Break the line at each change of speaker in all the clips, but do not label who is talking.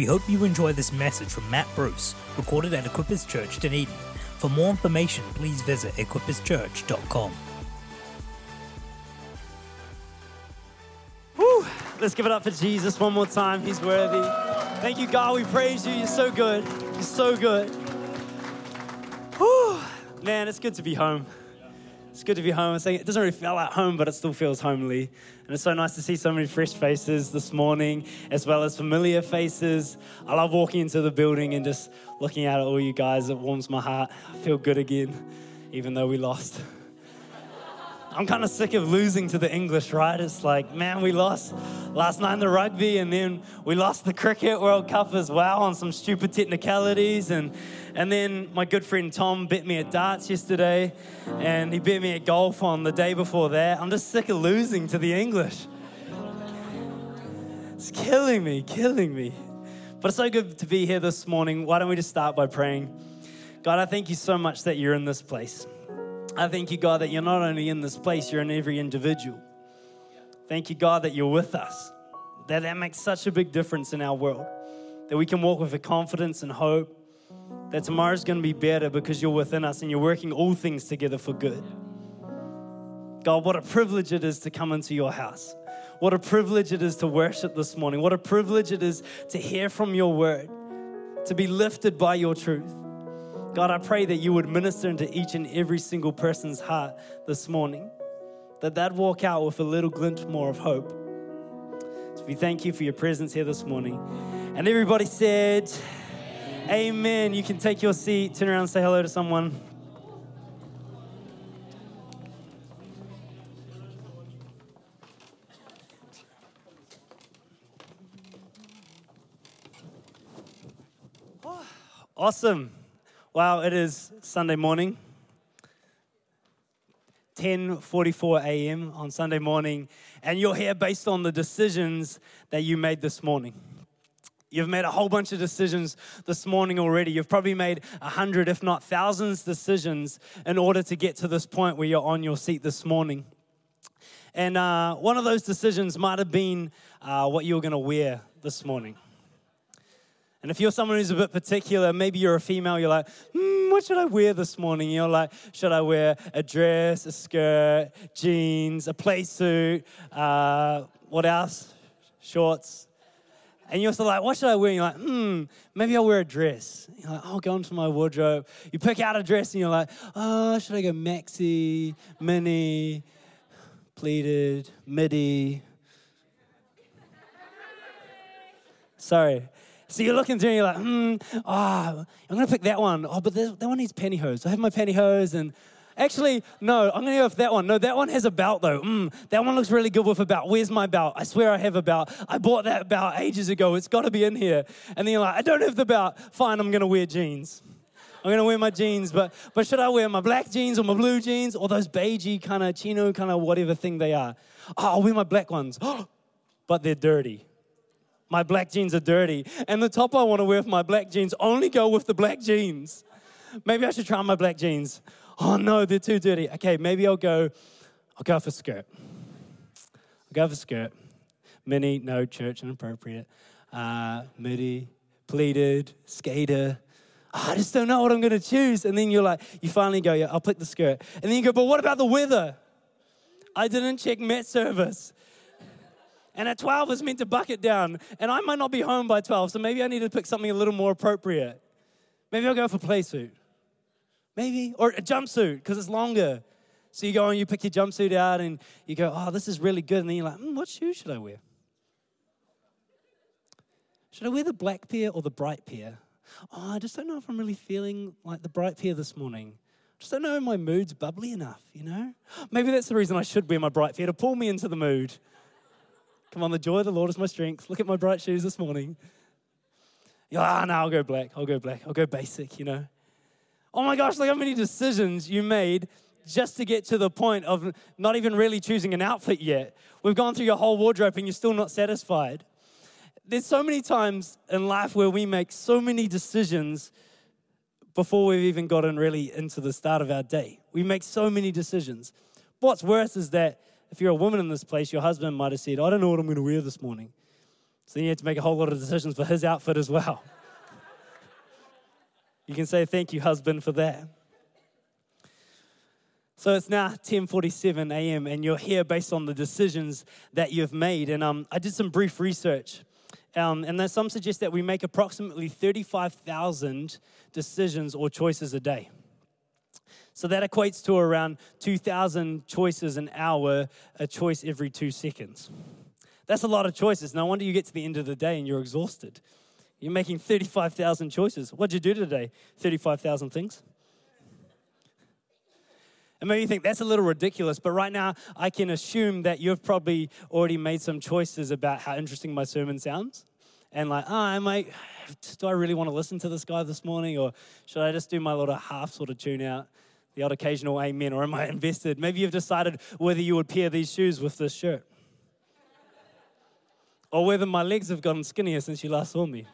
We hope you enjoy this message from Matt Bruce, recorded at Equippers Church Dunedin. For more information, please visit equipperschurch.com.
Woo! Let's give it up for Jesus one more time. He's worthy. Thank you, God. We praise you. You're so good. You're so good. Woo! Man, it's good to be home. It's good to be home. It doesn't really feel like home, but it still feels homely. And it's so nice to see so many fresh faces this morning, as well as familiar faces. I love walking into the building and just looking at all you guys. It warms my heart. I feel good again, even though we lost. I'm kind of sick of losing to the English, right? It's like, man, we lost last night in the rugby, and then we lost the Cricket World Cup as well on some stupid technicalities. And, and then my good friend Tom bet me at darts yesterday, and he bet me at golf on the day before that. I'm just sick of losing to the English. It's killing me, killing me. But it's so good to be here this morning. Why don't we just start by praying? God, I thank you so much that you're in this place. I thank you, God, that you're not only in this place, you're in every individual. Thank you, God, that you're with us. That that makes such a big difference in our world. That we can walk with a confidence and hope that tomorrow's going to be better because you're within us and you're working all things together for good. God, what a privilege it is to come into your house. What a privilege it is to worship this morning. What a privilege it is to hear from your word, to be lifted by your truth. God, I pray that you would minister into each and every single person's heart this morning, that they'd walk out with a little glint more of hope. So we thank you for your presence here this morning. And everybody said, Amen. You can take your seat, turn around say hello to someone. Awesome. Wow, it is Sunday morning. 10:44 a.m. on Sunday morning, and you're here based on the decisions that you made this morning. You've made a whole bunch of decisions this morning already. You've probably made a hundred, if not thousands, decisions in order to get to this point where you're on your seat this morning. And uh, one of those decisions might have been uh, what you were going to wear this morning. And if you're someone who's a bit particular, maybe you're a female, you're like, hmm, what should I wear this morning? You're like, should I wear a dress, a skirt, jeans, a play suit, uh, what else? Shorts. And you're still like, what should I wear? And you're like, hmm, maybe I'll wear a dress. You're like, I'll go into my wardrobe. You pick out a dress and you're like, oh, should I go maxi, mini, pleated, midi? Sorry. So you're looking through and you're like, hmm, oh, I'm going to pick that one. Oh, but that one needs pantyhose. I have my pantyhose and actually, no, I'm going to go with that one. No, that one has a belt though. Mm, that one looks really good with a belt. Where's my belt? I swear I have a belt. I bought that belt ages ago. It's got to be in here. And then you're like, I don't have the belt. Fine, I'm going to wear jeans. I'm gonna wear my jeans, but but should I wear my black jeans or my blue jeans or those beigey kind of chino kind of whatever thing they are? Oh, I'll wear my black ones, but they're dirty my black jeans are dirty. And the top I want to wear with my black jeans only go with the black jeans. Maybe I should try my black jeans. Oh no, they're too dirty. Okay, maybe I'll go, I'll go for a skirt. I'll go for a skirt. Mini, no, church inappropriate. Uh, midi, pleated, skater. Oh, I just don't know what I'm going to choose. And then you're like, you finally go, yeah, I'll pick the skirt. And then you go, but what about the weather? I didn't check Met service. And at 12 is meant to bucket down. And I might not be home by 12, so maybe I need to pick something a little more appropriate. Maybe I'll go for play suit. Maybe. Or a jumpsuit, because it's longer. So you go and you pick your jumpsuit out and you go, oh, this is really good. And then you're like, mm, what shoes should I wear? Should I wear the black pair or the bright pair? Oh, I just don't know if I'm really feeling like the bright pair this morning. Just don't know if my mood's bubbly enough, you know? Maybe that's the reason I should wear my bright pair to pull me into the mood. Come on, the joy of the Lord is my strength. Look at my bright shoes this morning. You're like, ah, no, I'll go black. I'll go black. I'll go basic, you know. Oh my gosh, look how many decisions you made just to get to the point of not even really choosing an outfit yet. We've gone through your whole wardrobe and you're still not satisfied. There's so many times in life where we make so many decisions before we've even gotten really into the start of our day. We make so many decisions. What's worse is that if you're a woman in this place, your husband might have said, I don't know what I'm going to wear this morning. So then you had to make a whole lot of decisions for his outfit as well. you can say thank you, husband, for that. So it's now 10:47 a.m. and you're here based on the decisions that you've made. And um, I did some brief research, um, and there's some suggest that we make approximately 35,000 decisions or choices a day. So that equates to around 2,000 choices an hour, a choice every two seconds. That's a lot of choices. No wonder you get to the end of the day and you're exhausted. You're making 35,000 choices. What'd you do today? 35,000 things? And maybe you think that's a little ridiculous, but right now I can assume that you've probably already made some choices about how interesting my sermon sounds. And like, oh, I do I really want to listen to this guy this morning? Or should I just do my little half sort of tune out, the odd occasional amen? Or am I invested? Maybe you've decided whether you would pair these shoes with this shirt. Or whether my legs have gotten skinnier since you last saw me.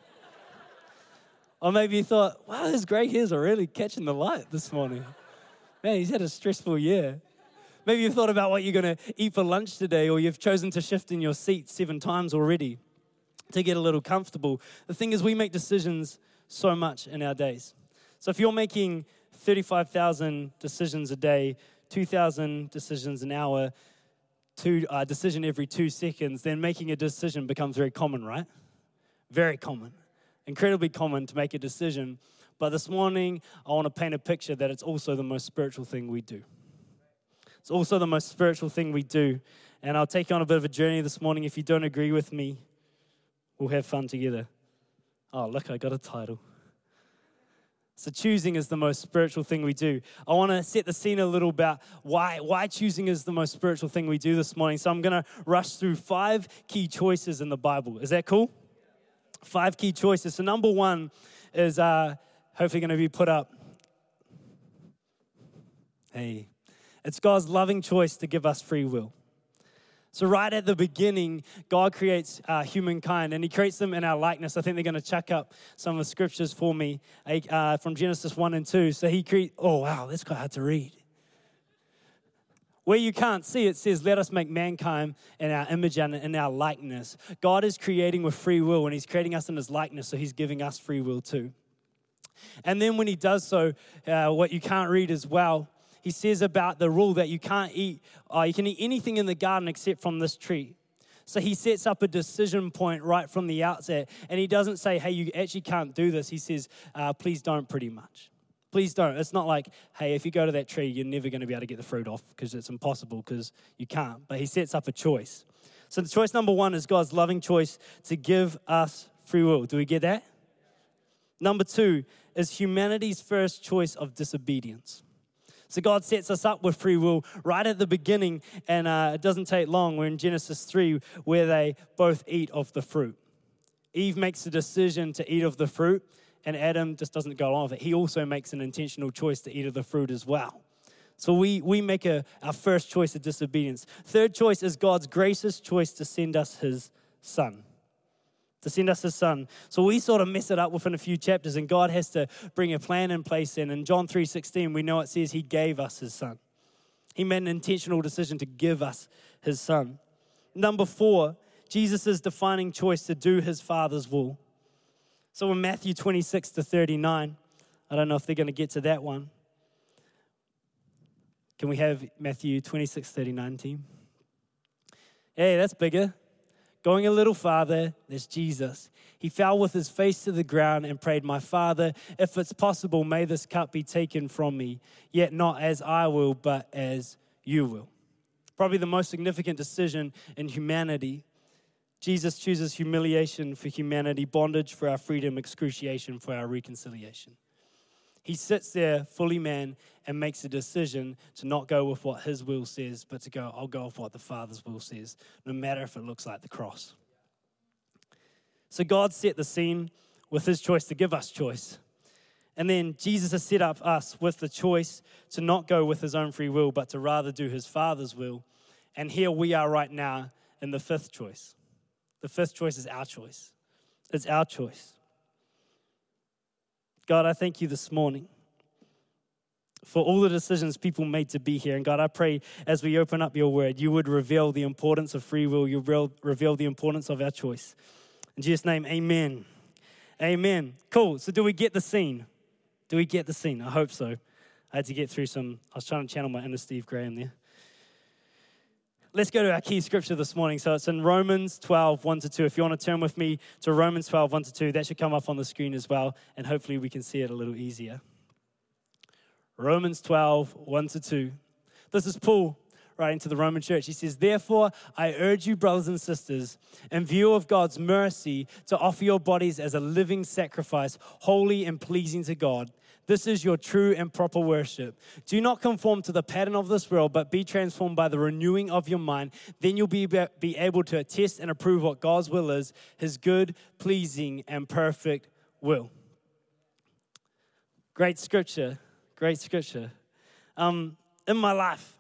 Or maybe you thought, wow, his gray hairs are really catching the light this morning. Man, he's had a stressful year. Maybe you've thought about what you're going to eat for lunch today, or you've chosen to shift in your seat seven times already to get a little comfortable. The thing is, we make decisions so much in our days. So if you're making 35,000 decisions a day, 2,000 decisions an hour, two uh, decision every two seconds, then making a decision becomes very common, right? Very common, incredibly common to make a decision. But this morning, I want to paint a picture that it's also the most spiritual thing we do. It's also the most spiritual thing we do. And I'll take you on a bit of a journey this morning. If you don't agree with me, we'll have fun together. Oh, look, I got a title. So, choosing is the most spiritual thing we do. I want to set the scene a little about why, why choosing is the most spiritual thing we do this morning. So, I'm going to rush through five key choices in the Bible. Is that cool? Five key choices. So, number one is uh, hopefully going to be put up. Hey, it's God's loving choice to give us free will. So, right at the beginning, God creates uh, humankind and He creates them in our likeness. I think they're going to check up some of the scriptures for me uh, from Genesis 1 and 2. So, He creates, oh, wow, that's quite hard to read. Where you can't see it says, Let us make mankind in our image and in our likeness. God is creating with free will and He's creating us in His likeness, so He's giving us free will too. And then when he does so, uh, what you can't read as well, he says about the rule that you can't eat, uh, you can eat anything in the garden except from this tree. So he sets up a decision point right from the outset. And he doesn't say, hey, you actually can't do this. He says, uh, please don't, pretty much. Please don't. It's not like, hey, if you go to that tree, you're never going to be able to get the fruit off because it's impossible because you can't. But he sets up a choice. So the choice number one is God's loving choice to give us free will. Do we get that? Number two is humanity's first choice of disobedience. So God sets us up with free will right at the beginning, and uh, it doesn't take long. We're in Genesis 3 where they both eat of the fruit. Eve makes the decision to eat of the fruit, and Adam just doesn't go along with it. He also makes an intentional choice to eat of the fruit as well. So we, we make a, our first choice of disobedience. Third choice is God's gracious choice to send us his son to send us his son. So we sort of mess it up within a few chapters, and God has to bring a plan in place. And in John 3:16, we know it says he gave us his son. He made an intentional decision to give us his son. Number four, Jesus' defining choice to do his father's will. So in Matthew 26 to 39, I don't know if they're going to get to that one. Can we have Matthew 26, 39, team? Hey, that's bigger. Going a little farther, there's Jesus. He fell with his face to the ground and prayed, My Father, if it's possible, may this cup be taken from me, yet not as I will, but as you will. Probably the most significant decision in humanity. Jesus chooses humiliation for humanity, bondage for our freedom, excruciation for our reconciliation. He sits there, fully man, and makes a decision to not go with what his will says, but to go, I'll go with what the Father's will says, no matter if it looks like the cross. So God set the scene with his choice to give us choice. And then Jesus has set up us with the choice to not go with his own free will, but to rather do his Father's will. And here we are right now in the fifth choice. The fifth choice is our choice. It's our choice. God, I thank you this morning for all the decisions people made to be here. And God, I pray as we open up your word, you would reveal the importance of free will, you reveal the importance of our choice. In Jesus' name, amen. Amen. Cool. So, do we get the scene? Do we get the scene? I hope so. I had to get through some, I was trying to channel my inner Steve Graham there. Let's go to our key scripture this morning. So it's in Romans 12, 1 to 2. If you want to turn with me to Romans 12, 1 to 2, that should come up on the screen as well, and hopefully we can see it a little easier. Romans 12, 1 to 2. This is Paul writing to the Roman church. He says, Therefore, I urge you, brothers and sisters, in view of God's mercy, to offer your bodies as a living sacrifice, holy and pleasing to God. This is your true and proper worship. Do not conform to the pattern of this world, but be transformed by the renewing of your mind. Then you'll be, be able to attest and approve what God's will is, his good, pleasing, and perfect will. Great scripture. Great scripture. Um, in my life,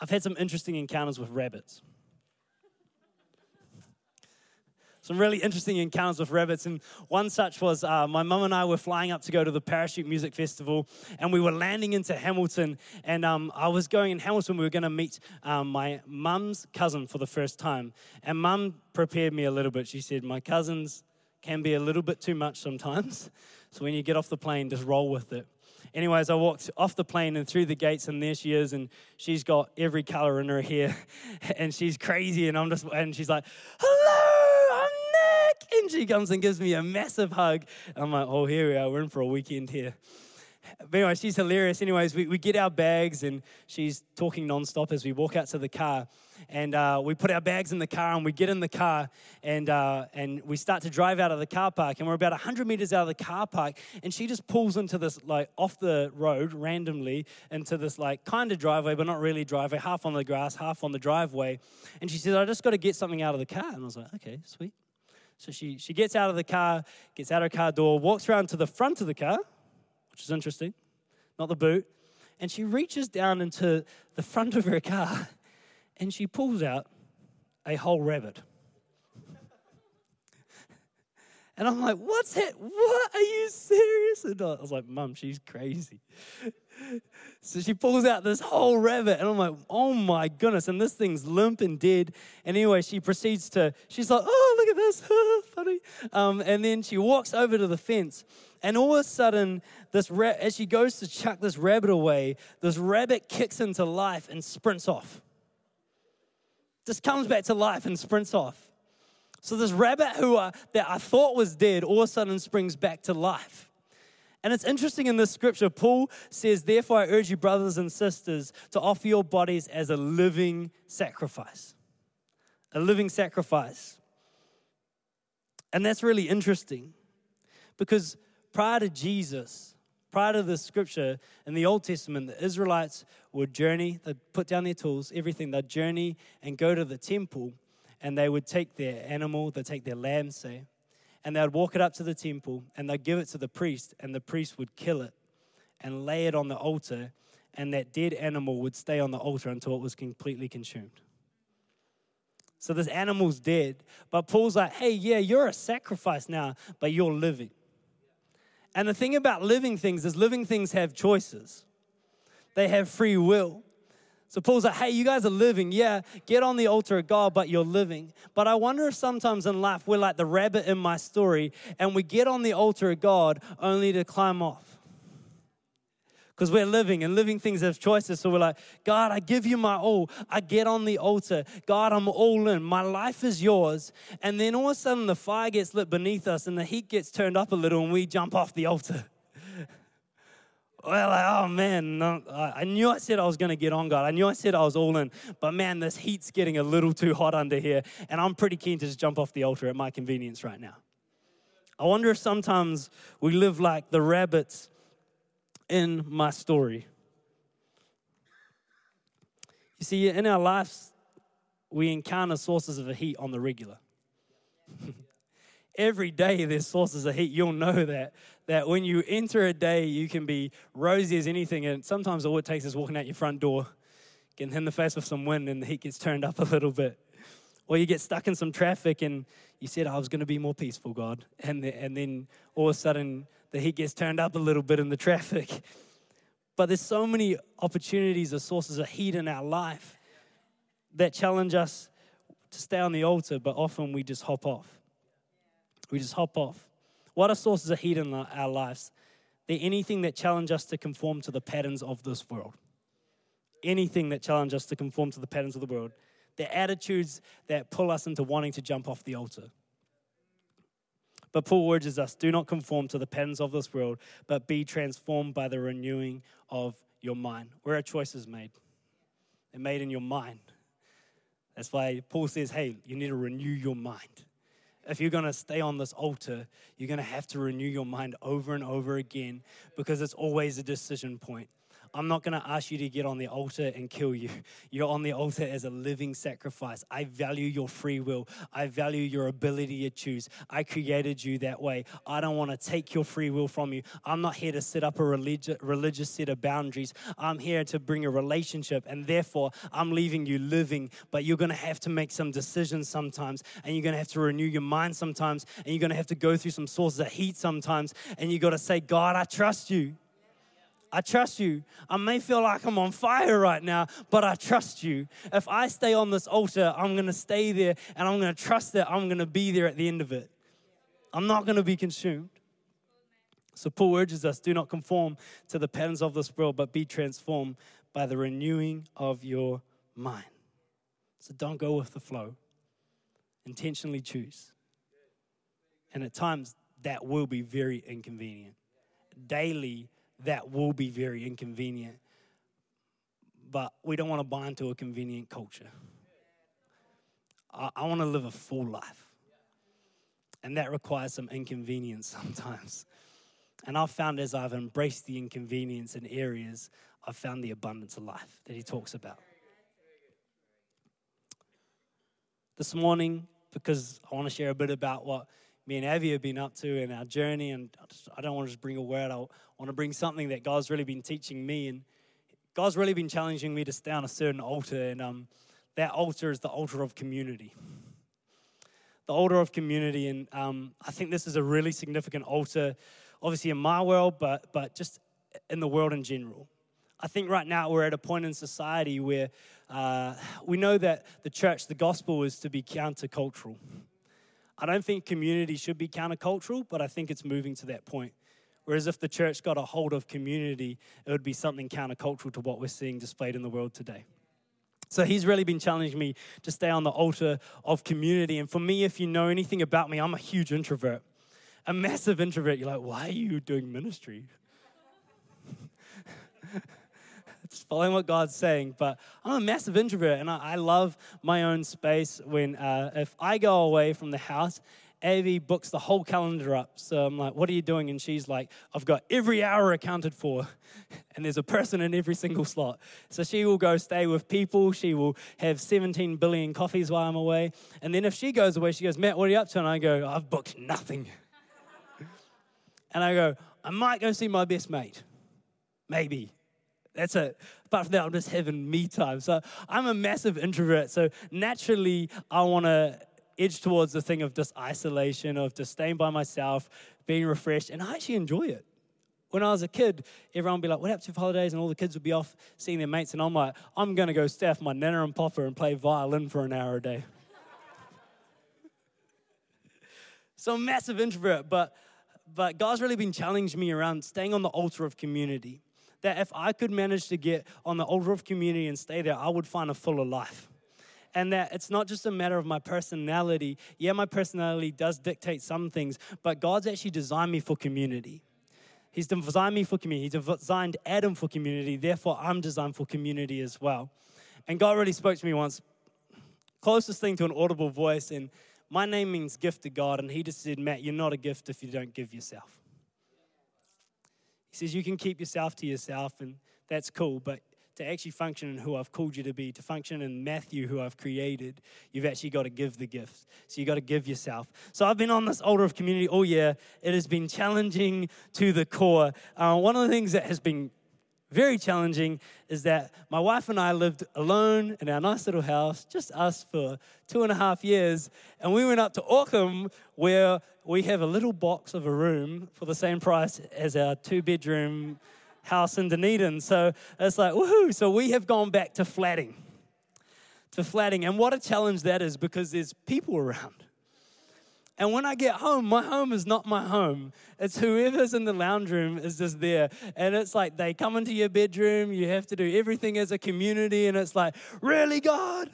I've had some interesting encounters with rabbits. Some really interesting encounters with rabbits. And one such was uh, my mum and I were flying up to go to the Parachute Music Festival, and we were landing into Hamilton. And um, I was going in Hamilton, we were going to meet um, my mum's cousin for the first time. And mum prepared me a little bit. She said, My cousins can be a little bit too much sometimes. So when you get off the plane, just roll with it. Anyways, I walked off the plane and through the gates, and there she is, and she's got every color in her hair, and she's crazy, and I'm just, and she's like, "Hello, and she comes and gives me a massive hug. I'm like, oh, here we are. We're in for a weekend here. But anyway, she's hilarious. Anyways, we, we get our bags and she's talking nonstop as we walk out to the car. And uh, we put our bags in the car and we get in the car and, uh, and we start to drive out of the car park. And we're about 100 meters out of the car park. And she just pulls into this, like, off the road randomly into this, like, kind of driveway, but not really driveway, half on the grass, half on the driveway. And she says, I just got to get something out of the car. And I was like, okay, sweet. So she, she gets out of the car, gets out of her car door, walks around to the front of the car, which is interesting, not the boot, and she reaches down into the front of her car and she pulls out a whole rabbit. And I'm like, what's that? What? Are you serious? And I was like, Mum, she's crazy. So she pulls out this whole rabbit, and I'm like, oh my goodness. And this thing's limp and dead. And anyway, she proceeds to, she's like, oh, look at this, funny. Um, and then she walks over to the fence, and all of a sudden, this ra- as she goes to chuck this rabbit away, this rabbit kicks into life and sprints off. Just comes back to life and sprints off. So this rabbit who I, that I thought was dead all of a sudden springs back to life. And it's interesting in this scripture, Paul says, Therefore, I urge you, brothers and sisters, to offer your bodies as a living sacrifice. A living sacrifice. And that's really interesting because prior to Jesus, prior to the scripture in the Old Testament, the Israelites would journey, they'd put down their tools, everything, they'd journey and go to the temple, and they would take their animal, they'd take their lamb, say, and they would walk it up to the temple and they'd give it to the priest, and the priest would kill it and lay it on the altar, and that dead animal would stay on the altar until it was completely consumed. So this animal's dead, but Paul's like, hey, yeah, you're a sacrifice now, but you're living. And the thing about living things is living things have choices. They have free will. So Paul's like, hey, you guys are living. Yeah, get on the altar of God, but you're living. But I wonder if sometimes in life we're like the rabbit in my story and we get on the altar of God only to climb off. Because we're living and living things have choices. So we're like, God, I give you my all. I get on the altar. God, I'm all in. My life is yours. And then all of a sudden the fire gets lit beneath us and the heat gets turned up a little and we jump off the altar. Well, like, oh man, no, I knew I said I was going to get on God. I knew I said I was all in. But man, this heat's getting a little too hot under here. And I'm pretty keen to just jump off the altar at my convenience right now. I wonder if sometimes we live like the rabbits in my story. You see, in our lives, we encounter sources of heat on the regular. every day there's sources of heat. You'll know that. That when you enter a day, you can be rosy as anything, and sometimes all it takes is walking out your front door, getting in the face with some wind, and the heat gets turned up a little bit. Or you get stuck in some traffic, and you said, I was going to be more peaceful, God. And, the, and then all of a sudden, the heat gets turned up a little bit in the traffic. But there's so many opportunities or sources of heat in our life that challenge us to stay on the altar, but often we just hop off. We just hop off. What are sources of heat in our lives? They're anything that challenge us to conform to the patterns of this world. Anything that challenge us to conform to the patterns of the world. They're attitudes that pull us into wanting to jump off the altar. But Paul urges us do not conform to the patterns of this world, but be transformed by the renewing of your mind. Where are choices made? They're made in your mind. That's why Paul says, hey, you need to renew your mind. If you're going to stay on this altar, you're going to have to renew your mind over and over again because it's always a decision point. I'm not going to ask you to get on the altar and kill you. You're on the altar as a living sacrifice. I value your free will. I value your ability to choose. I created you that way. I don't want to take your free will from you. I'm not here to set up a religi- religious set of boundaries. I'm here to bring a relationship, and therefore, I'm leaving you living. But you're going to have to make some decisions sometimes, and you're going to have to renew your mind sometimes, and you're going to have to go through some sources of heat sometimes, and you got to say, God, I trust you. I trust you. I may feel like I'm on fire right now, but I trust you. If I stay on this altar, I'm going to stay there and I'm going to trust that I'm going to be there at the end of it. I'm not going to be consumed. So Paul urges us do not conform to the patterns of this world, but be transformed by the renewing of your mind. So don't go with the flow. Intentionally choose. And at times, that will be very inconvenient. Daily, that will be very inconvenient. But we don't want to buy into a convenient culture. I, I want to live a full life. And that requires some inconvenience sometimes. And I've found as I've embraced the inconvenience in areas, I've found the abundance of life that he talks about. This morning, because I want to share a bit about what me and Avi have been up to in our journey. And I don't want to just bring a word, I want to bring something that God's really been teaching me. And God's really been challenging me to stay on a certain altar. And um, that altar is the altar of community. The altar of community. And um, I think this is a really significant altar, obviously in my world, but, but just in the world in general. I think right now we're at a point in society where uh, we know that the church, the gospel, is to be countercultural. I don't think community should be countercultural, but I think it's moving to that point. Whereas if the church got a hold of community, it would be something countercultural to what we're seeing displayed in the world today. So he's really been challenging me to stay on the altar of community. And for me, if you know anything about me, I'm a huge introvert, a massive introvert. You're like, why are you doing ministry? just following what God's saying. But I'm a massive introvert, and I, I love my own space. When uh, if I go away from the house, Avi books the whole calendar up. So I'm like, "What are you doing?" And she's like, "I've got every hour accounted for, and there's a person in every single slot." So she will go stay with people. She will have 17 billion coffees while I'm away. And then if she goes away, she goes, "Matt, what are you up to?" And I go, "I've booked nothing." and I go, "I might go see my best mate, maybe." That's it. Apart from that, I'm just having me time. So I'm a massive introvert. So naturally, I want to edge towards the thing of just isolation, of just staying by myself, being refreshed. And I actually enjoy it. When I was a kid, everyone would be like, What happened to holidays? And all the kids would be off seeing their mates. And I'm like, I'm going to go with my nana and popper and play violin for an hour a day. so I'm a massive introvert, but, but God's really been challenging me around staying on the altar of community that if I could manage to get on the altar of community and stay there, I would find a fuller life. And that it's not just a matter of my personality. Yeah, my personality does dictate some things, but God's actually designed me for community. He's designed me for community. He's designed Adam for community. Therefore, I'm designed for community as well. And God really spoke to me once, closest thing to an audible voice. And my name means gift to God. And He just said, Matt, you're not a gift if you don't give yourself. He says you can keep yourself to yourself, and that's cool, but to actually function in who I've called you to be, to function in Matthew, who I've created, you've actually got to give the gift. So you've got to give yourself. So I've been on this altar of community all year. It has been challenging to the core. Uh, one of the things that has been very challenging is that my wife and I lived alone in our nice little house, just us for two and a half years. And we went up to Auckland where we have a little box of a room for the same price as our two bedroom house in Dunedin. So it's like, woohoo. So we have gone back to flatting. To flatting. And what a challenge that is because there's people around. And when I get home, my home is not my home. It's whoever's in the lounge room is just there. And it's like they come into your bedroom, you have to do everything as a community. And it's like, really, God?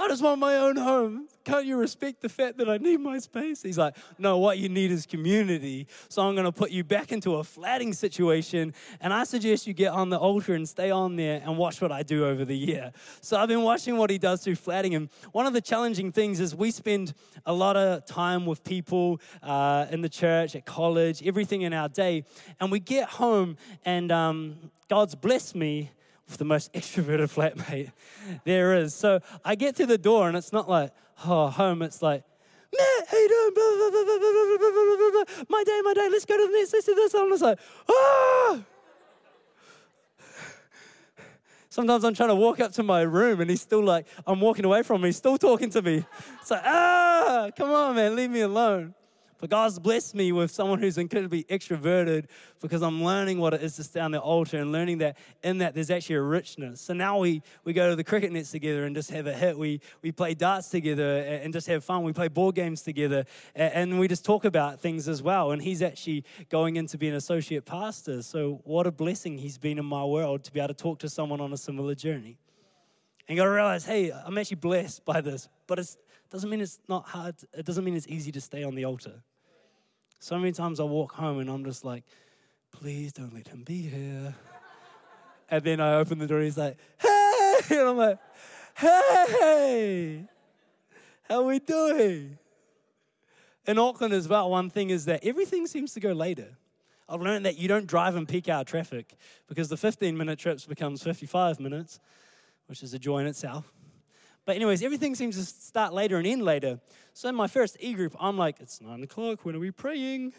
I just want my own home. Can't you respect the fact that I need my space? He's like, No, what you need is community. So I'm going to put you back into a flatting situation. And I suggest you get on the altar and stay on there and watch what I do over the year. So I've been watching what he does through flatting. And one of the challenging things is we spend a lot of time with people uh, in the church, at college, everything in our day. And we get home and um, God's blessed me the most extroverted flatmate there is. So I get to the door and it's not like, oh, home. It's like, Matt, how you doing? Blah, blah, blah, my day, my day. Let's go to the next. Let's do this. I'm just like, ah. Sometimes I'm trying to walk up to my room and he's still like, I'm walking away from him. He's still talking to me. It's like, ah, come on, man, leave me alone. But God's blessed me with someone who's incredibly extroverted because I'm learning what it is to stay on the altar and learning that in that there's actually a richness. So now we, we go to the cricket nets together and just have a hit. We, we play darts together and just have fun. We play board games together and we just talk about things as well. And he's actually going in to be an associate pastor. So what a blessing he's been in my world to be able to talk to someone on a similar journey. And you got to realize, hey, I'm actually blessed by this, but it doesn't mean it's not hard. It doesn't mean it's easy to stay on the altar. So many times I walk home and I'm just like, please don't let him be here. And then I open the door he's like, hey! And I'm like, hey! How we doing? In Auckland as well, one thing is that everything seems to go later. I've learned that you don't drive in peak hour traffic because the 15 minute trips becomes 55 minutes, which is a joy in itself. But, anyways, everything seems to start later and end later. So, in my first e group, I'm like, it's nine o'clock. When are we praying?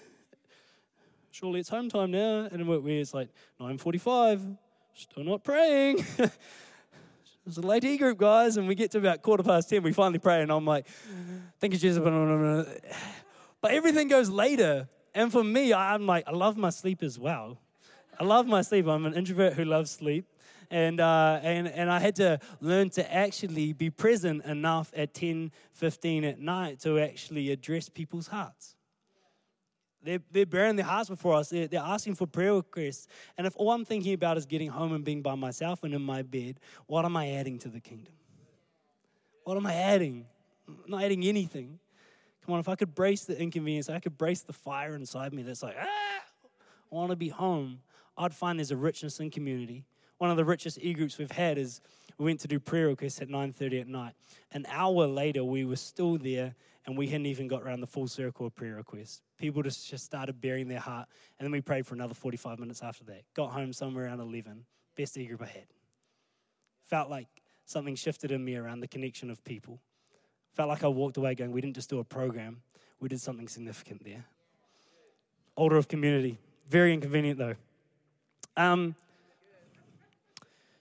Surely it's home time now. And it's like 9:45. Still not praying. It's a late e group, guys, and we get to about quarter past ten. We finally pray, and I'm like, "Thank you, Jesus." But everything goes later, and for me, I'm like, I love my sleep as well. I love my sleep. I'm an introvert who loves sleep and, uh, and, and I had to learn to actually be present enough at 10, 15 at night to actually address people's hearts. They're, they're bearing their hearts before us. They're, they're asking for prayer requests. And if all I'm thinking about is getting home and being by myself and in my bed, what am I adding to the kingdom? What am I adding? I'm not adding anything. Come on, if I could brace the inconvenience, I could brace the fire inside me that's like, ah, I want to be home. I'd find there's a richness in community one of the richest e-groups we've had is we went to do prayer requests at 9.30 at night. An hour later, we were still there and we hadn't even got around the full circle of prayer requests. People just, just started bearing their heart and then we prayed for another 45 minutes after that. Got home somewhere around 11. Best e-group I had. Felt like something shifted in me around the connection of people. Felt like I walked away going, we didn't just do a program, we did something significant there. Altar of community. Very inconvenient though. Um,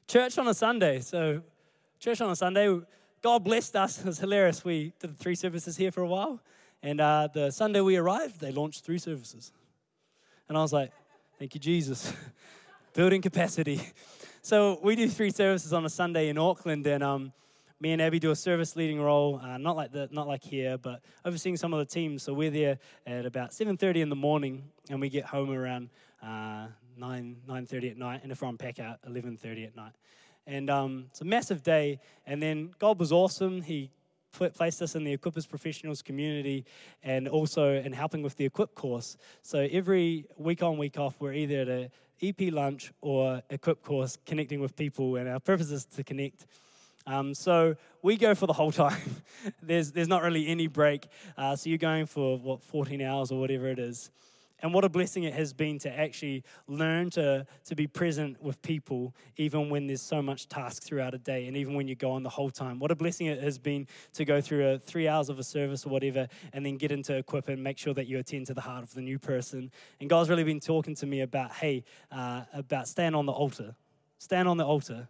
church on a Sunday. So, church on a Sunday, God blessed us. It was hilarious. We did three services here for a while. And uh, the Sunday we arrived, they launched three services. And I was like, thank you, Jesus. Building capacity. So we do three services on a Sunday in Auckland. And um, me and Abby do a service leading role, uh, not like the, not like here, but overseeing some of the teams. So we're there at about 7:30 in the morning, and we get home around uh, 9 9:30 at night, and if on pack out, 11:30 at night. And um, it's a massive day. And then God was awesome. He placed us in the Equippers Professionals community and also in helping with the Equip course. So every week on, week off, we're either at a EP lunch or Equip course connecting with people, and our purpose is to connect. Um, so we go for the whole time. there's, there's not really any break. Uh, so you're going for, what, 14 hours or whatever it is. And what a blessing it has been to actually learn to, to be present with people, even when there's so much task throughout a day, and even when you go on the whole time. What a blessing it has been to go through a three hours of a service or whatever, and then get into equip and make sure that you attend to the heart of the new person. And God's really been talking to me about, hey, uh, about stand on the altar, stand on the altar.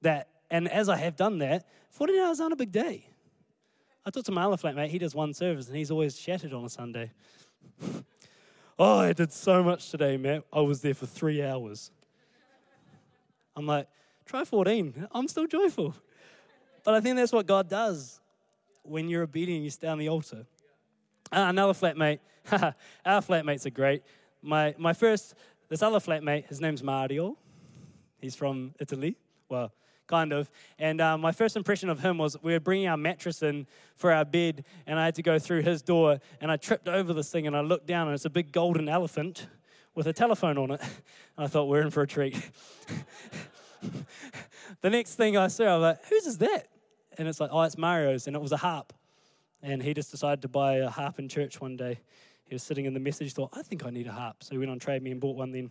That, and as I have done that, 14 hours aren't a big day. I talked to my other flatmate, he does one service, and he's always shattered on a Sunday. Oh, I did so much today, Matt. I was there for three hours. I'm like, try 14. I'm still joyful. But I think that's what God does when you're obedient, you stay on the altar. Uh, another flatmate. Our flatmates are great. My, my first, this other flatmate, his name's Mario. He's from Italy. Well, kind of. And uh, my first impression of him was we were bringing our mattress in for our bed, and I had to go through his door, and I tripped over this thing, and I looked down, and it's a big golden elephant with a telephone on it. And I thought, we're in for a treat. the next thing I saw, I was like, whose is that? And it's like, oh, it's Mario's, and it was a harp. And he just decided to buy a harp in church one day. He was sitting in the message, thought, I think I need a harp. So he went on Trade Me and bought one then.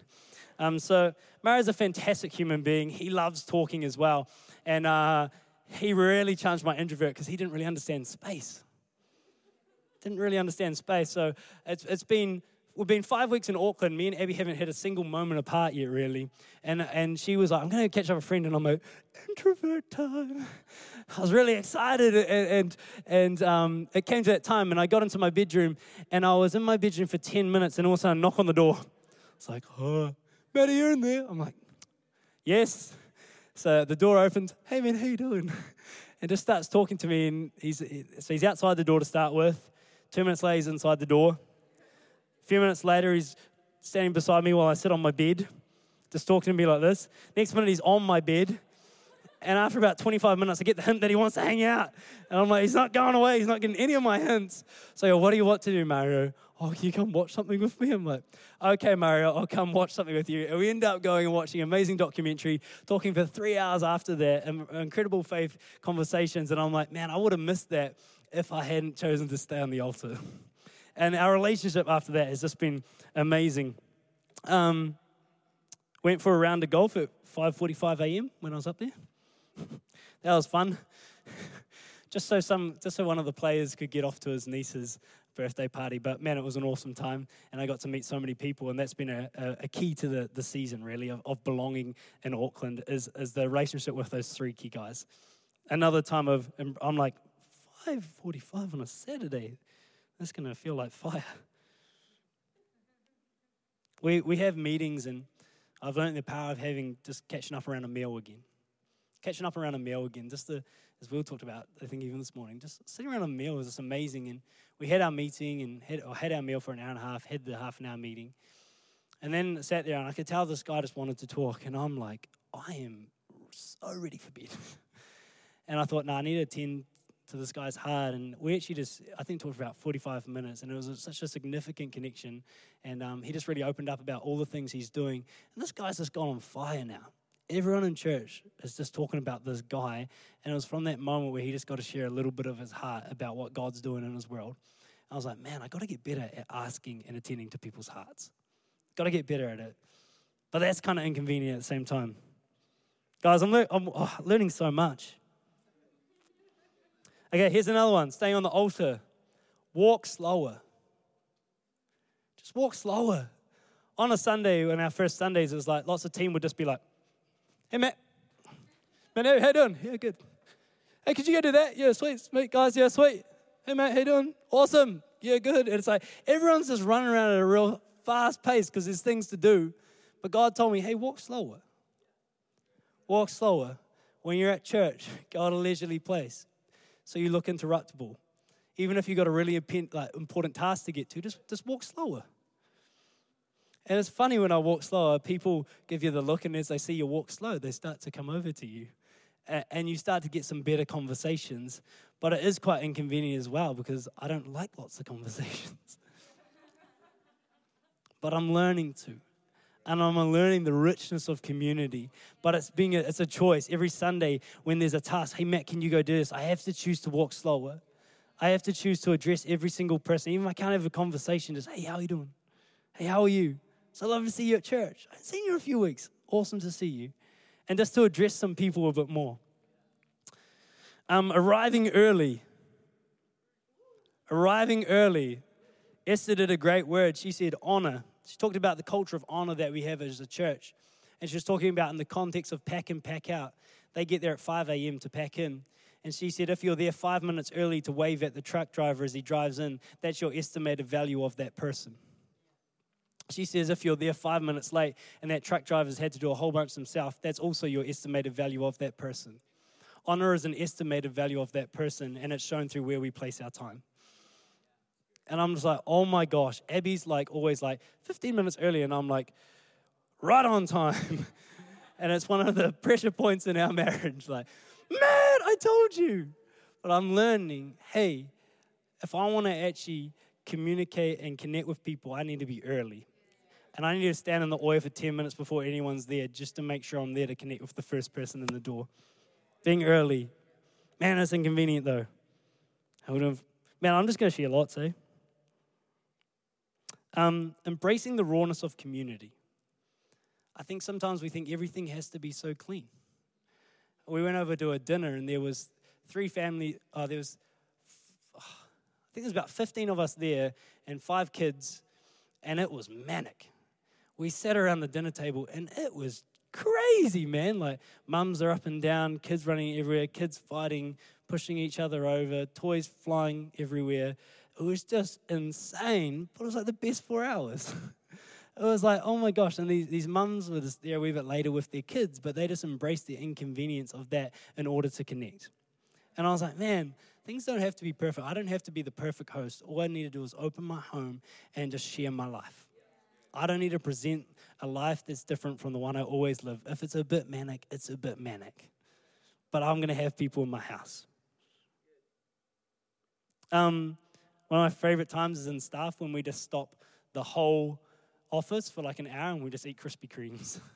Um, so Mario's a fantastic human being. He loves talking as well. And uh, he really challenged my introvert because he didn't really understand space. Didn't really understand space. So it's, it's been we've been five weeks in Auckland. Me and Abby haven't had a single moment apart yet, really. And, and she was like, I'm going to catch up with a friend. And I'm like, introvert time. I was really excited. And, and, and um, it came to that time. And I got into my bedroom. And I was in my bedroom for 10 minutes. And all of a sudden, knock on the door. It's like, oh, Maddie, you're in there. I'm like, yes. So the door opens. Hey, man, how you doing? And just starts talking to me. And he's, so he's outside the door to start with. Two minutes later, he's inside the door. A few minutes later, he's standing beside me while I sit on my bed, just talking to me like this. Next minute, he's on my bed. And after about 25 minutes, I get the hint that he wants to hang out. And I'm like, he's not going away. He's not getting any of my hints. So, what do you want to do, Mario? Oh, you come watch something with me? I'm like, okay, Mario, I'll come watch something with you. And we end up going and watching an amazing documentary, talking for three hours after that, incredible faith conversations. And I'm like, man, I would have missed that if I hadn't chosen to stay on the altar. And our relationship after that has just been amazing. Um, went for a round of golf at 5:45 a.m. when I was up there. that was fun. just so some, just so one of the players could get off to his niece's birthday party. But man, it was an awesome time, and I got to meet so many people, and that's been a, a, a key to the, the season really of, of belonging in Auckland is, is the relationship with those three key guys. Another time of I'm like 5:45 on a Saturday. That's to feel like fire. We, we have meetings, and I've learned the power of having just catching up around a meal again. Catching up around a meal again, just the, as Will talked about, I think even this morning, just sitting around a meal was just amazing. And we had our meeting and had, or had our meal for an hour and a half, had the half an hour meeting, and then sat there and I could tell this guy just wanted to talk, and I'm like, I am so ready for bed. and I thought, no, nah, I need to attend to this guy's heart. And we actually just, I think, talked for about 45 minutes. And it was such a significant connection. And um, he just really opened up about all the things he's doing. And this guy's just gone on fire now. Everyone in church is just talking about this guy. And it was from that moment where he just got to share a little bit of his heart about what God's doing in his world. I was like, man, I got to get better at asking and attending to people's hearts. Got to get better at it. But that's kind of inconvenient at the same time. Guys, I'm, le- I'm oh, learning so much. Okay, here's another one. Staying on the altar. Walk slower. Just walk slower. On a Sunday, when our first Sundays, it was like lots of team would just be like, hey, Matt. Matt, how you doing? Yeah, good. Hey, could you go do that? Yeah, sweet. Sweet, guys. Yeah, sweet. Hey, Matt, how you doing? Awesome. Yeah, good. And it's like everyone's just running around at a real fast pace because there's things to do. But God told me, hey, walk slower. Walk slower. When you're at church, go at a leisurely place so you look interruptible. Even if you've got a really important task to get to, just, just walk slower. And it's funny when I walk slower, people give you the look, and as they see you walk slow, they start to come over to you. And you start to get some better conversations. But it is quite inconvenient as well because I don't like lots of conversations. but I'm learning to and I'm learning the richness of community. But it's being a, it's a choice. Every Sunday when there's a task, hey Matt, can you go do this? I have to choose to walk slower. I have to choose to address every single person. Even if I can't have a conversation, just hey, how are you doing? Hey, how are you? So love to see you at church. I haven't seen you in a few weeks. Awesome to see you. And just to address some people a bit more. Um, arriving early. Arriving early. Esther did a great word. She said, honor. She talked about the culture of honor that we have as a church. And she was talking about in the context of pack in, pack out. They get there at 5 a.m. to pack in. And she said, if you're there five minutes early to wave at the truck driver as he drives in, that's your estimated value of that person. She says, if you're there five minutes late and that truck driver's had to do a whole bunch himself, that's also your estimated value of that person. Honor is an estimated value of that person, and it's shown through where we place our time. And I'm just like, oh my gosh. Abby's like always like 15 minutes early, and I'm like, right on time. and it's one of the pressure points in our marriage. Like, man, I told you. But I'm learning, hey, if I want to actually communicate and connect with people, I need to be early. And I need to stand in the oil for 10 minutes before anyone's there just to make sure I'm there to connect with the first person in the door. Being early. Man, it's inconvenient though. I would have, man, I'm just going to share lots, eh? Um, embracing the rawness of community. I think sometimes we think everything has to be so clean. We went over to a dinner and there was three family, uh, there was, I think there's about 15 of us there and five kids, and it was manic. We sat around the dinner table and it was crazy, man. Like mums are up and down, kids running everywhere, kids fighting, pushing each other over, toys flying everywhere. It was just insane, but it was like the best four hours. it was like, oh my gosh. And these, these mums were just there a wee bit later with their kids, but they just embraced the inconvenience of that in order to connect. And I was like, man, things don't have to be perfect. I don't have to be the perfect host. All I need to do is open my home and just share my life. I don't need to present a life that's different from the one I always live. If it's a bit manic, it's a bit manic. But I'm going to have people in my house. Um, one of my favorite times is in staff when we just stop the whole office for like an hour and we just eat Krispy Kremes.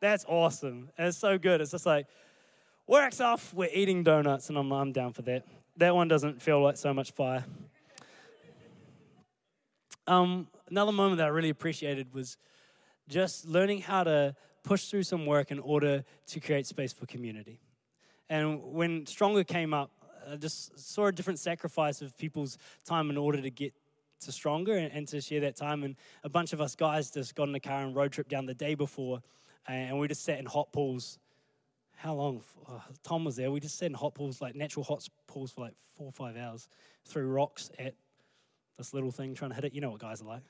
That's awesome. It's so good. It's just like, works off, we're eating donuts, and I'm, I'm down for that. That one doesn't feel like so much fire. Um, another moment that I really appreciated was just learning how to push through some work in order to create space for community. And when Stronger came up, I just saw a different sacrifice of people's time in order to get to Stronger and, and to share that time. And a bunch of us guys just got in the car and road trip down the day before, and we just sat in hot pools. How long? Oh, Tom was there. We just sat in hot pools, like natural hot pools, for like four or five hours, threw rocks at this little thing, trying to hit it. You know what guys are like.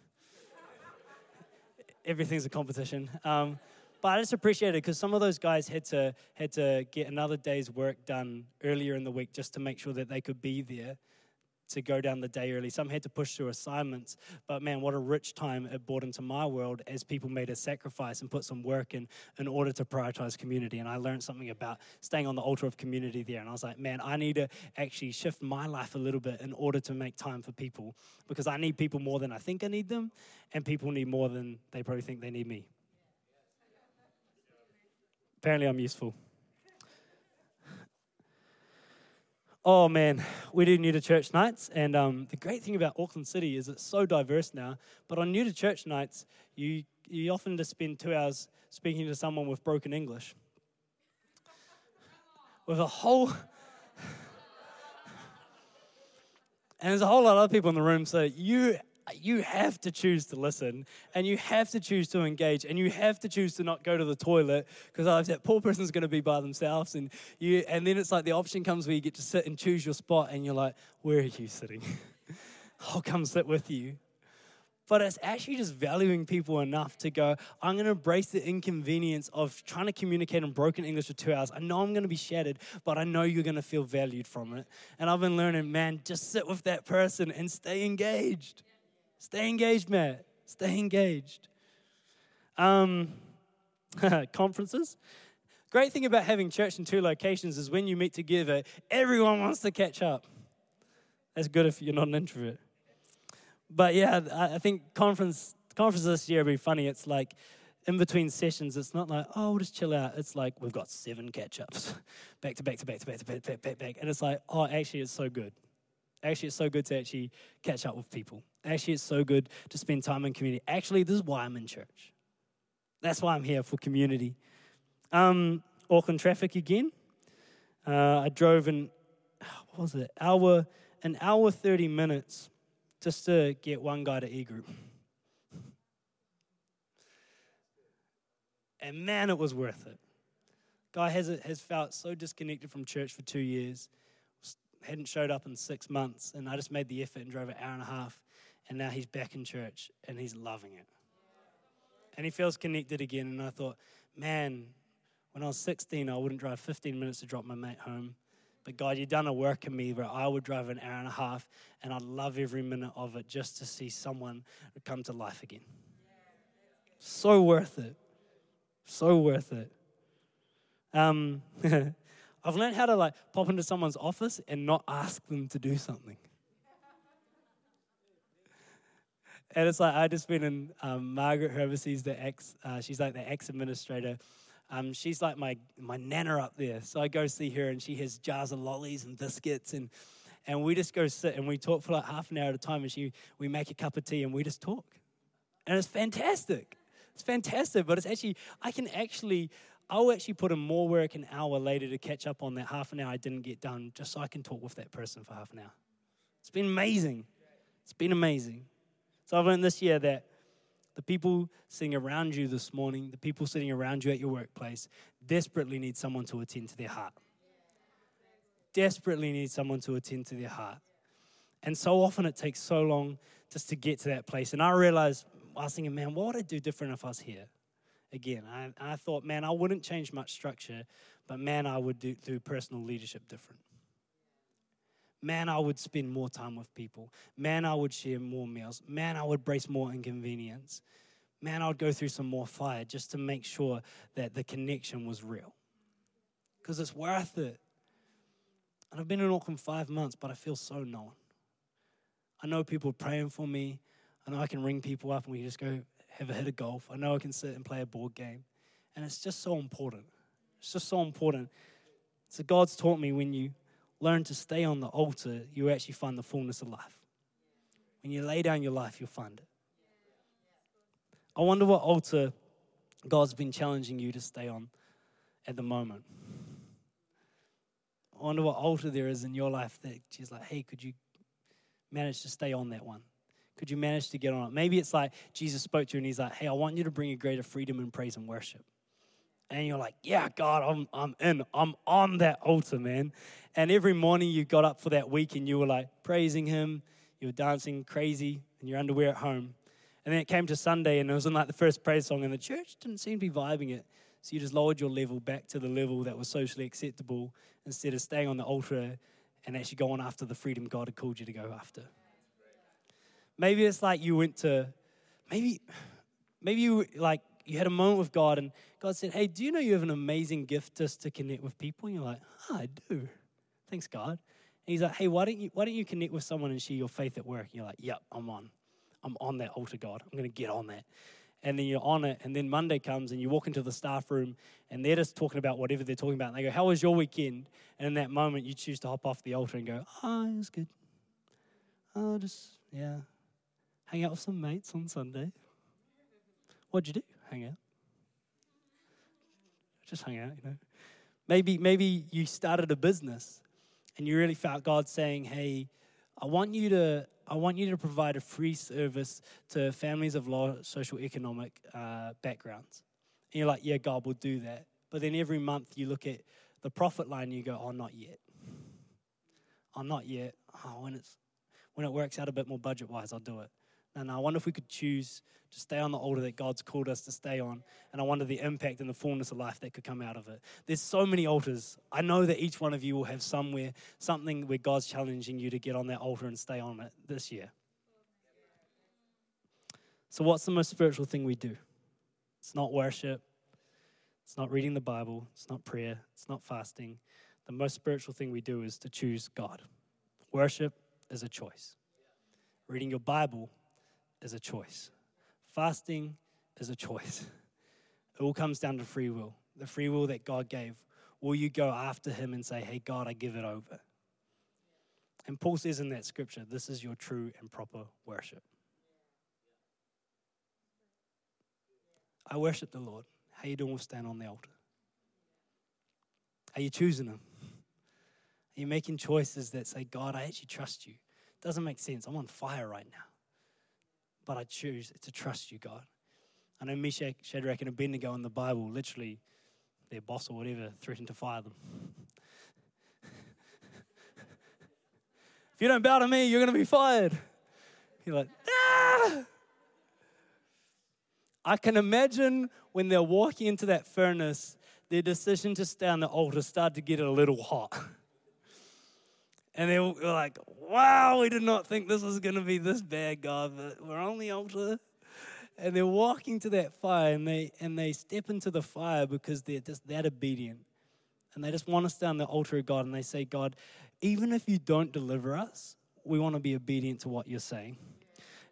Everything's a competition. Um, but I just appreciate it because some of those guys had to had to get another day's work done earlier in the week just to make sure that they could be there to go down the day early. Some had to push through assignments. But man, what a rich time it brought into my world as people made a sacrifice and put some work in in order to prioritize community. And I learned something about staying on the altar of community there. And I was like, man, I need to actually shift my life a little bit in order to make time for people because I need people more than I think I need them, and people need more than they probably think they need me. Apparently, I'm useful. Oh man, we do new to church nights, and um, the great thing about Auckland City is it's so diverse now. But on new to church nights, you you often just spend two hours speaking to someone with broken English, with a whole. and there's a whole lot of other people in the room, so you you have to choose to listen and you have to choose to engage and you have to choose to not go to the toilet because that poor person's going to be by themselves and you and then it's like the option comes where you get to sit and choose your spot and you're like where are you sitting i'll come sit with you but it's actually just valuing people enough to go, I'm going to embrace the inconvenience of trying to communicate in broken English for two hours. I know I'm going to be shattered, but I know you're going to feel valued from it. And I've been learning, man, just sit with that person and stay engaged. Stay engaged, Matt. Stay engaged. Um, conferences. Great thing about having church in two locations is when you meet together, everyone wants to catch up. That's good if you're not an introvert. But yeah, I think conference conferences this year will be funny. It's like in between sessions, it's not like, oh, we'll just chill out. It's like we've got seven catch ups back to back to back to back to back, back, back, back. And it's like, oh, actually, it's so good. Actually, it's so good to actually catch up with people. Actually, it's so good to spend time in community. Actually, this is why I'm in church. That's why I'm here for community. Um, Auckland traffic again. Uh, I drove in, what was it, hour, an hour 30 minutes just to get one guy to E group. And man, it was worth it. Guy has, has felt so disconnected from church for two years, hadn't showed up in six months, and I just made the effort and drove an hour and a half and now he's back in church and he's loving it. And he feels connected again. And I thought, man, when I was 16, I wouldn't drive 15 minutes to drop my mate home. But God, you've done a work in me where I would drive an hour and a half and I'd love every minute of it just to see someone come to life again. So worth it. So worth it. Um, I've learned how to like pop into someone's office and not ask them to do something. and it's like I just been in um, Margaret, oversees the ex. Uh, she's like the ex administrator. Um, she's like my my nana up there. So I go see her, and she has jars of lollies and biscuits, and and we just go sit and we talk for like half an hour at a time. And she we make a cup of tea and we just talk, and it's fantastic. It's fantastic, but it's actually I can actually I'll actually put in more work an hour later to catch up on that half an hour I didn't get done, just so I can talk with that person for half an hour. It's been amazing. It's been amazing. So I've learned this year that the people sitting around you this morning, the people sitting around you at your workplace, desperately need someone to attend to their heart. Desperately need someone to attend to their heart. And so often it takes so long just to get to that place. And I realized, I was thinking, man, what would I do different if I was here? Again, I, I thought, man, I wouldn't change much structure, but man, I would do, do personal leadership different man, I would spend more time with people. Man, I would share more meals. Man, I would brace more inconvenience. Man, I would go through some more fire just to make sure that the connection was real. Because it's worth it. And I've been in Auckland five months, but I feel so known. I know people praying for me. I know I can ring people up and we just go have a hit of golf. I know I can sit and play a board game. And it's just so important. It's just so important. So God's taught me when you learn to stay on the altar, you actually find the fullness of life. When you lay down your life, you'll find it. I wonder what altar God's been challenging you to stay on at the moment. I wonder what altar there is in your life that she's like, hey, could you manage to stay on that one? Could you manage to get on it? Maybe it's like Jesus spoke to you and he's like, hey, I want you to bring a greater freedom in praise and worship and you're like, yeah, God, I'm, I'm in. I'm on that altar, man. And every morning you got up for that week and you were like praising Him, you were dancing crazy in your underwear at home. And then it came to Sunday and it was in like the first praise song, and the church didn't seem to be vibing it. So you just lowered your level back to the level that was socially acceptable instead of staying on the altar and actually going after the freedom God had called you to go after. Maybe it's like you went to, maybe, maybe you like you had a moment with God and God said, Hey, do you know you have an amazing gift just to connect with people? And you're like, oh, I do. Thanks, God. And he's like, Hey, why don't you why don't you connect with someone and share your faith at work? And you're like, Yep, I'm on. I'm on that altar, God. I'm gonna get on that. And then you're on it, and then Monday comes and you walk into the staff room and they're just talking about whatever they're talking about. And they go, How was your weekend? And in that moment you choose to hop off the altar and go, Oh, it was good. Oh, just yeah. Hang out with some mates on Sunday. What'd you do? hang out. Just hang out, you know. Maybe, maybe you started a business and you really felt God saying, Hey, I want you to I want you to provide a free service to families of low social economic uh, backgrounds. And you're like, yeah, God will do that. But then every month you look at the profit line and you go, oh, not yet. Oh, not yet. Oh, when it's when it works out a bit more budget wise, I'll do it. And I wonder if we could choose to stay on the altar that God's called us to stay on. And I wonder the impact and the fullness of life that could come out of it. There's so many altars. I know that each one of you will have somewhere, something where God's challenging you to get on that altar and stay on it this year. So, what's the most spiritual thing we do? It's not worship, it's not reading the Bible, it's not prayer, it's not fasting. The most spiritual thing we do is to choose God. Worship is a choice. Reading your Bible is a choice. Fasting is a choice. It all comes down to free will, the free will that God gave. Will you go after Him and say, Hey, God, I give it over? And Paul says in that scripture, this is your true and proper worship. I worship the Lord. How you doing with stand on the altar? Are you choosing Him? Are you making choices that say, God, I actually trust you? It doesn't make sense. I'm on fire right now but I choose to trust you, God. I know Meshach, Shadrach, and Abednego in the Bible, literally, their boss or whatever threatened to fire them. if you don't bow to me, you're going to be fired. You're like, ah! I can imagine when they're walking into that furnace, their decision to stay on the altar started to get a little hot. And they were like, wow, we did not think this was going to be this bad, God, but we're on the altar. And they're walking to that fire and they, and they step into the fire because they're just that obedient. And they just want to stand on the altar of God and they say, God, even if you don't deliver us, we want to be obedient to what you're saying.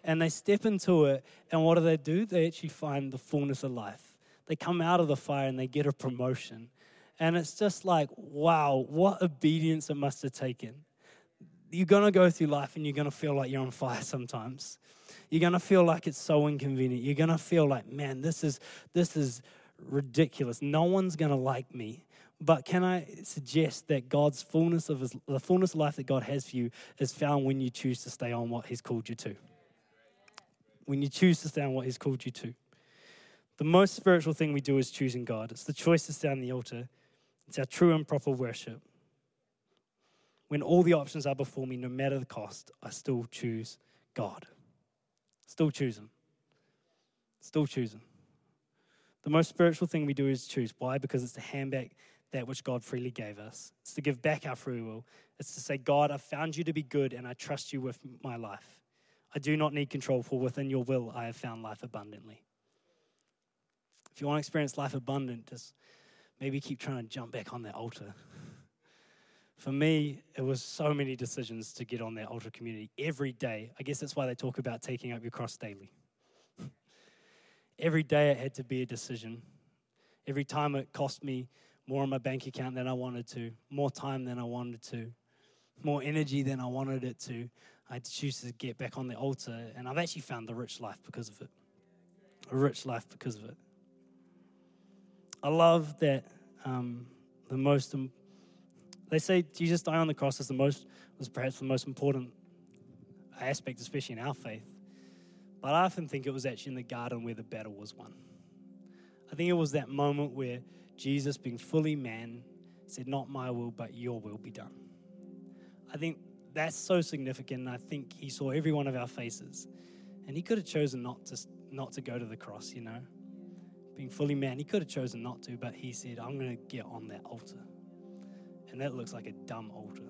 And they step into it, and what do they do? They actually find the fullness of life. They come out of the fire and they get a promotion. And it's just like, wow, what obedience it must have taken. You're gonna go through life and you're gonna feel like you're on fire sometimes. You're gonna feel like it's so inconvenient. You're gonna feel like, man, this is this is ridiculous. No one's gonna like me. But can I suggest that God's fullness of his, the fullness of life that God has for you is found when you choose to stay on what He's called you to. When you choose to stay on what He's called you to. The most spiritual thing we do is choosing God. It's the choice to stay on the altar. It's our true and proper worship. When all the options are before me, no matter the cost, I still choose God. Still choose Him. Still choose Him. The most spiritual thing we do is choose. Why? Because it's to hand back that which God freely gave us. It's to give back our free will. It's to say, God, I found you to be good and I trust you with my life. I do not need control, for within your will I have found life abundantly. If you want to experience life abundant, just maybe keep trying to jump back on that altar. For me, it was so many decisions to get on that altar community every day. I guess that's why they talk about taking up your cross daily. every day it had to be a decision. Every time it cost me more on my bank account than I wanted to, more time than I wanted to, more energy than I wanted it to. I had to choose to get back on the altar, and I've actually found the rich life because of it. A rich life because of it. I love that um, the most, um, they say Jesus dying on the cross is the most, was perhaps the most important aspect, especially in our faith. But I often think it was actually in the garden where the battle was won. I think it was that moment where Jesus, being fully man, said, Not my will, but your will be done. I think that's so significant. I think he saw every one of our faces. And he could have chosen not to, not to go to the cross, you know. Being fully man, he could have chosen not to, but he said, I'm going to get on that altar. And that looks like a dumb altar.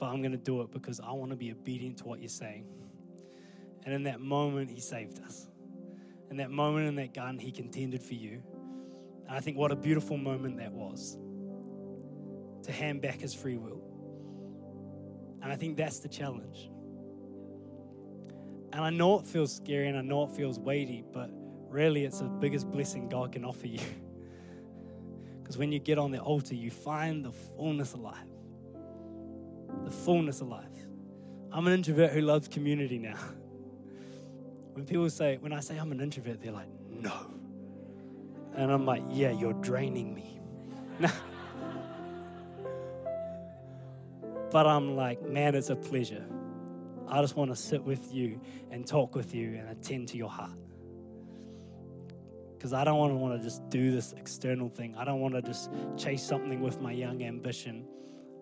but I'm going to do it because I want to be obedient to what you're saying. And in that moment, he saved us. In that moment in that garden, he contended for you. And I think what a beautiful moment that was to hand back his free will. And I think that's the challenge. And I know it feels scary and I know it feels weighty, but really it's the biggest blessing God can offer you. Because when you get on the altar, you find the fullness of life. The fullness of life. I'm an introvert who loves community now. When people say, when I say I'm an introvert, they're like, no. And I'm like, yeah, you're draining me. but I'm like, man, it's a pleasure. I just want to sit with you and talk with you and attend to your heart. Because I don't want to want to just do this external thing. I don't want to just chase something with my young ambition.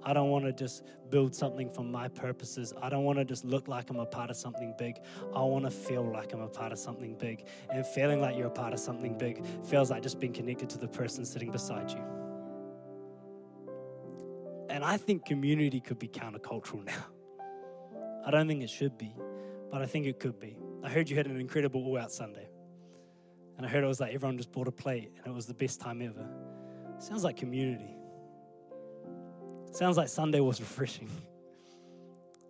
I don't want to just build something for my purposes. I don't want to just look like I'm a part of something big. I want to feel like I'm a part of something big. And feeling like you're a part of something big feels like just being connected to the person sitting beside you. And I think community could be countercultural now. I don't think it should be, but I think it could be. I heard you had an incredible all out Sunday. And I heard it was like everyone just bought a plate and it was the best time ever. Sounds like community. Sounds like Sunday was refreshing.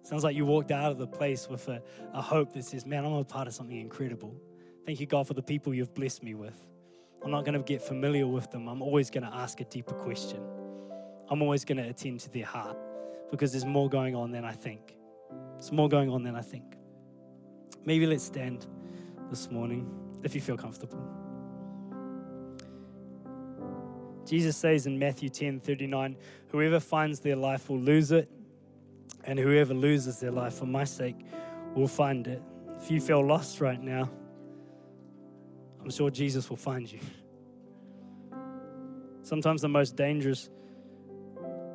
Sounds like you walked out of the place with a, a hope that says, Man, I'm a part of something incredible. Thank you, God, for the people you've blessed me with. I'm not going to get familiar with them. I'm always going to ask a deeper question. I'm always going to attend to their heart because there's more going on than I think. There's more going on than I think. Maybe let's stand this morning if you feel comfortable. Jesus says in Matthew 10 39, Whoever finds their life will lose it, and whoever loses their life for my sake will find it. If you feel lost right now, I'm sure Jesus will find you. Sometimes the most dangerous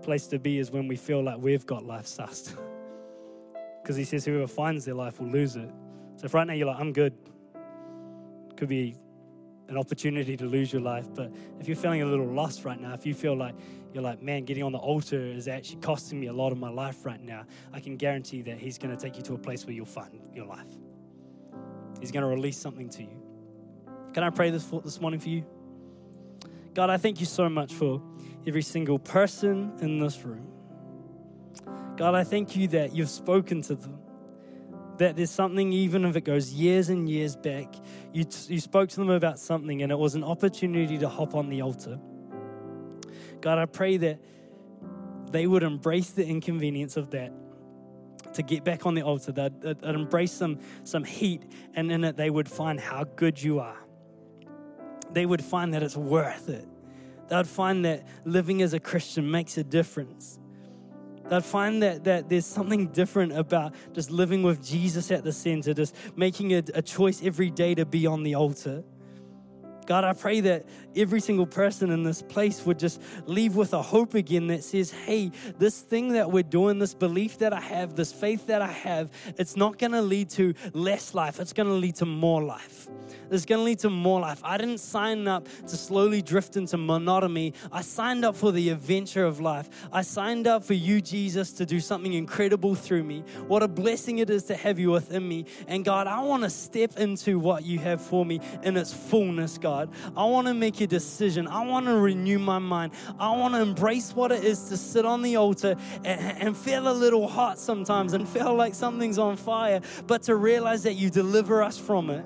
place to be is when we feel like we've got life sussed. Because he says, whoever finds their life will lose it. So if right now you're like, I'm good, could be an opportunity to lose your life. But if you're feeling a little lost right now, if you feel like you're like, man, getting on the altar is actually costing me a lot of my life right now, I can guarantee that He's going to take you to a place where you'll find your life. He's going to release something to you. Can I pray this, for, this morning for you? God, I thank you so much for every single person in this room. God, I thank you that you've spoken to them. That there's something, even if it goes years and years back, you, t- you spoke to them about something and it was an opportunity to hop on the altar. God, I pray that they would embrace the inconvenience of that to get back on the altar. They'd, they'd embrace some, some heat, and in it, they would find how good you are. They would find that it's worth it. They'd find that living as a Christian makes a difference. They'd find that, that there's something different about just living with Jesus at the center, just making a, a choice every day to be on the altar. God, I pray that every single person in this place would just leave with a hope again that says, hey, this thing that we're doing, this belief that I have, this faith that I have, it's not going to lead to less life, it's going to lead to more life. It's going to lead to more life. I didn't sign up to slowly drift into monotony. I signed up for the adventure of life. I signed up for you, Jesus, to do something incredible through me. What a blessing it is to have you within me. And God, I want to step into what you have for me in its fullness, God. I want to a decision. I want to renew my mind. I want to embrace what it is to sit on the altar and, and feel a little hot sometimes and feel like something's on fire, but to realize that you deliver us from it.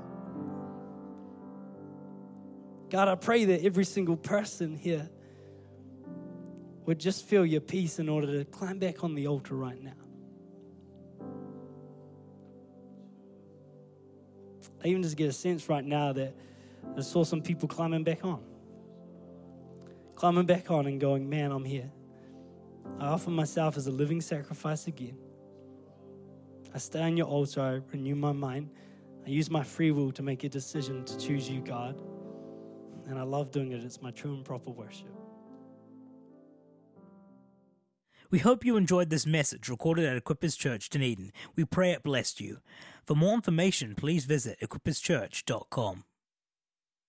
God, I pray that every single person here would just feel your peace in order to climb back on the altar right now. I even just get a sense right now that I saw some people climbing back on. Climbing back on and going, man, I'm here. I offer myself as a living sacrifice again. I stay on your altar, I renew my mind. I use my free will to make a decision to choose you, God and I love doing it. It's my true and proper worship.
We hope you enjoyed this message recorded at Equippers Church, Dunedin. We pray it blessed you. For more information, please visit equipperschurch.com.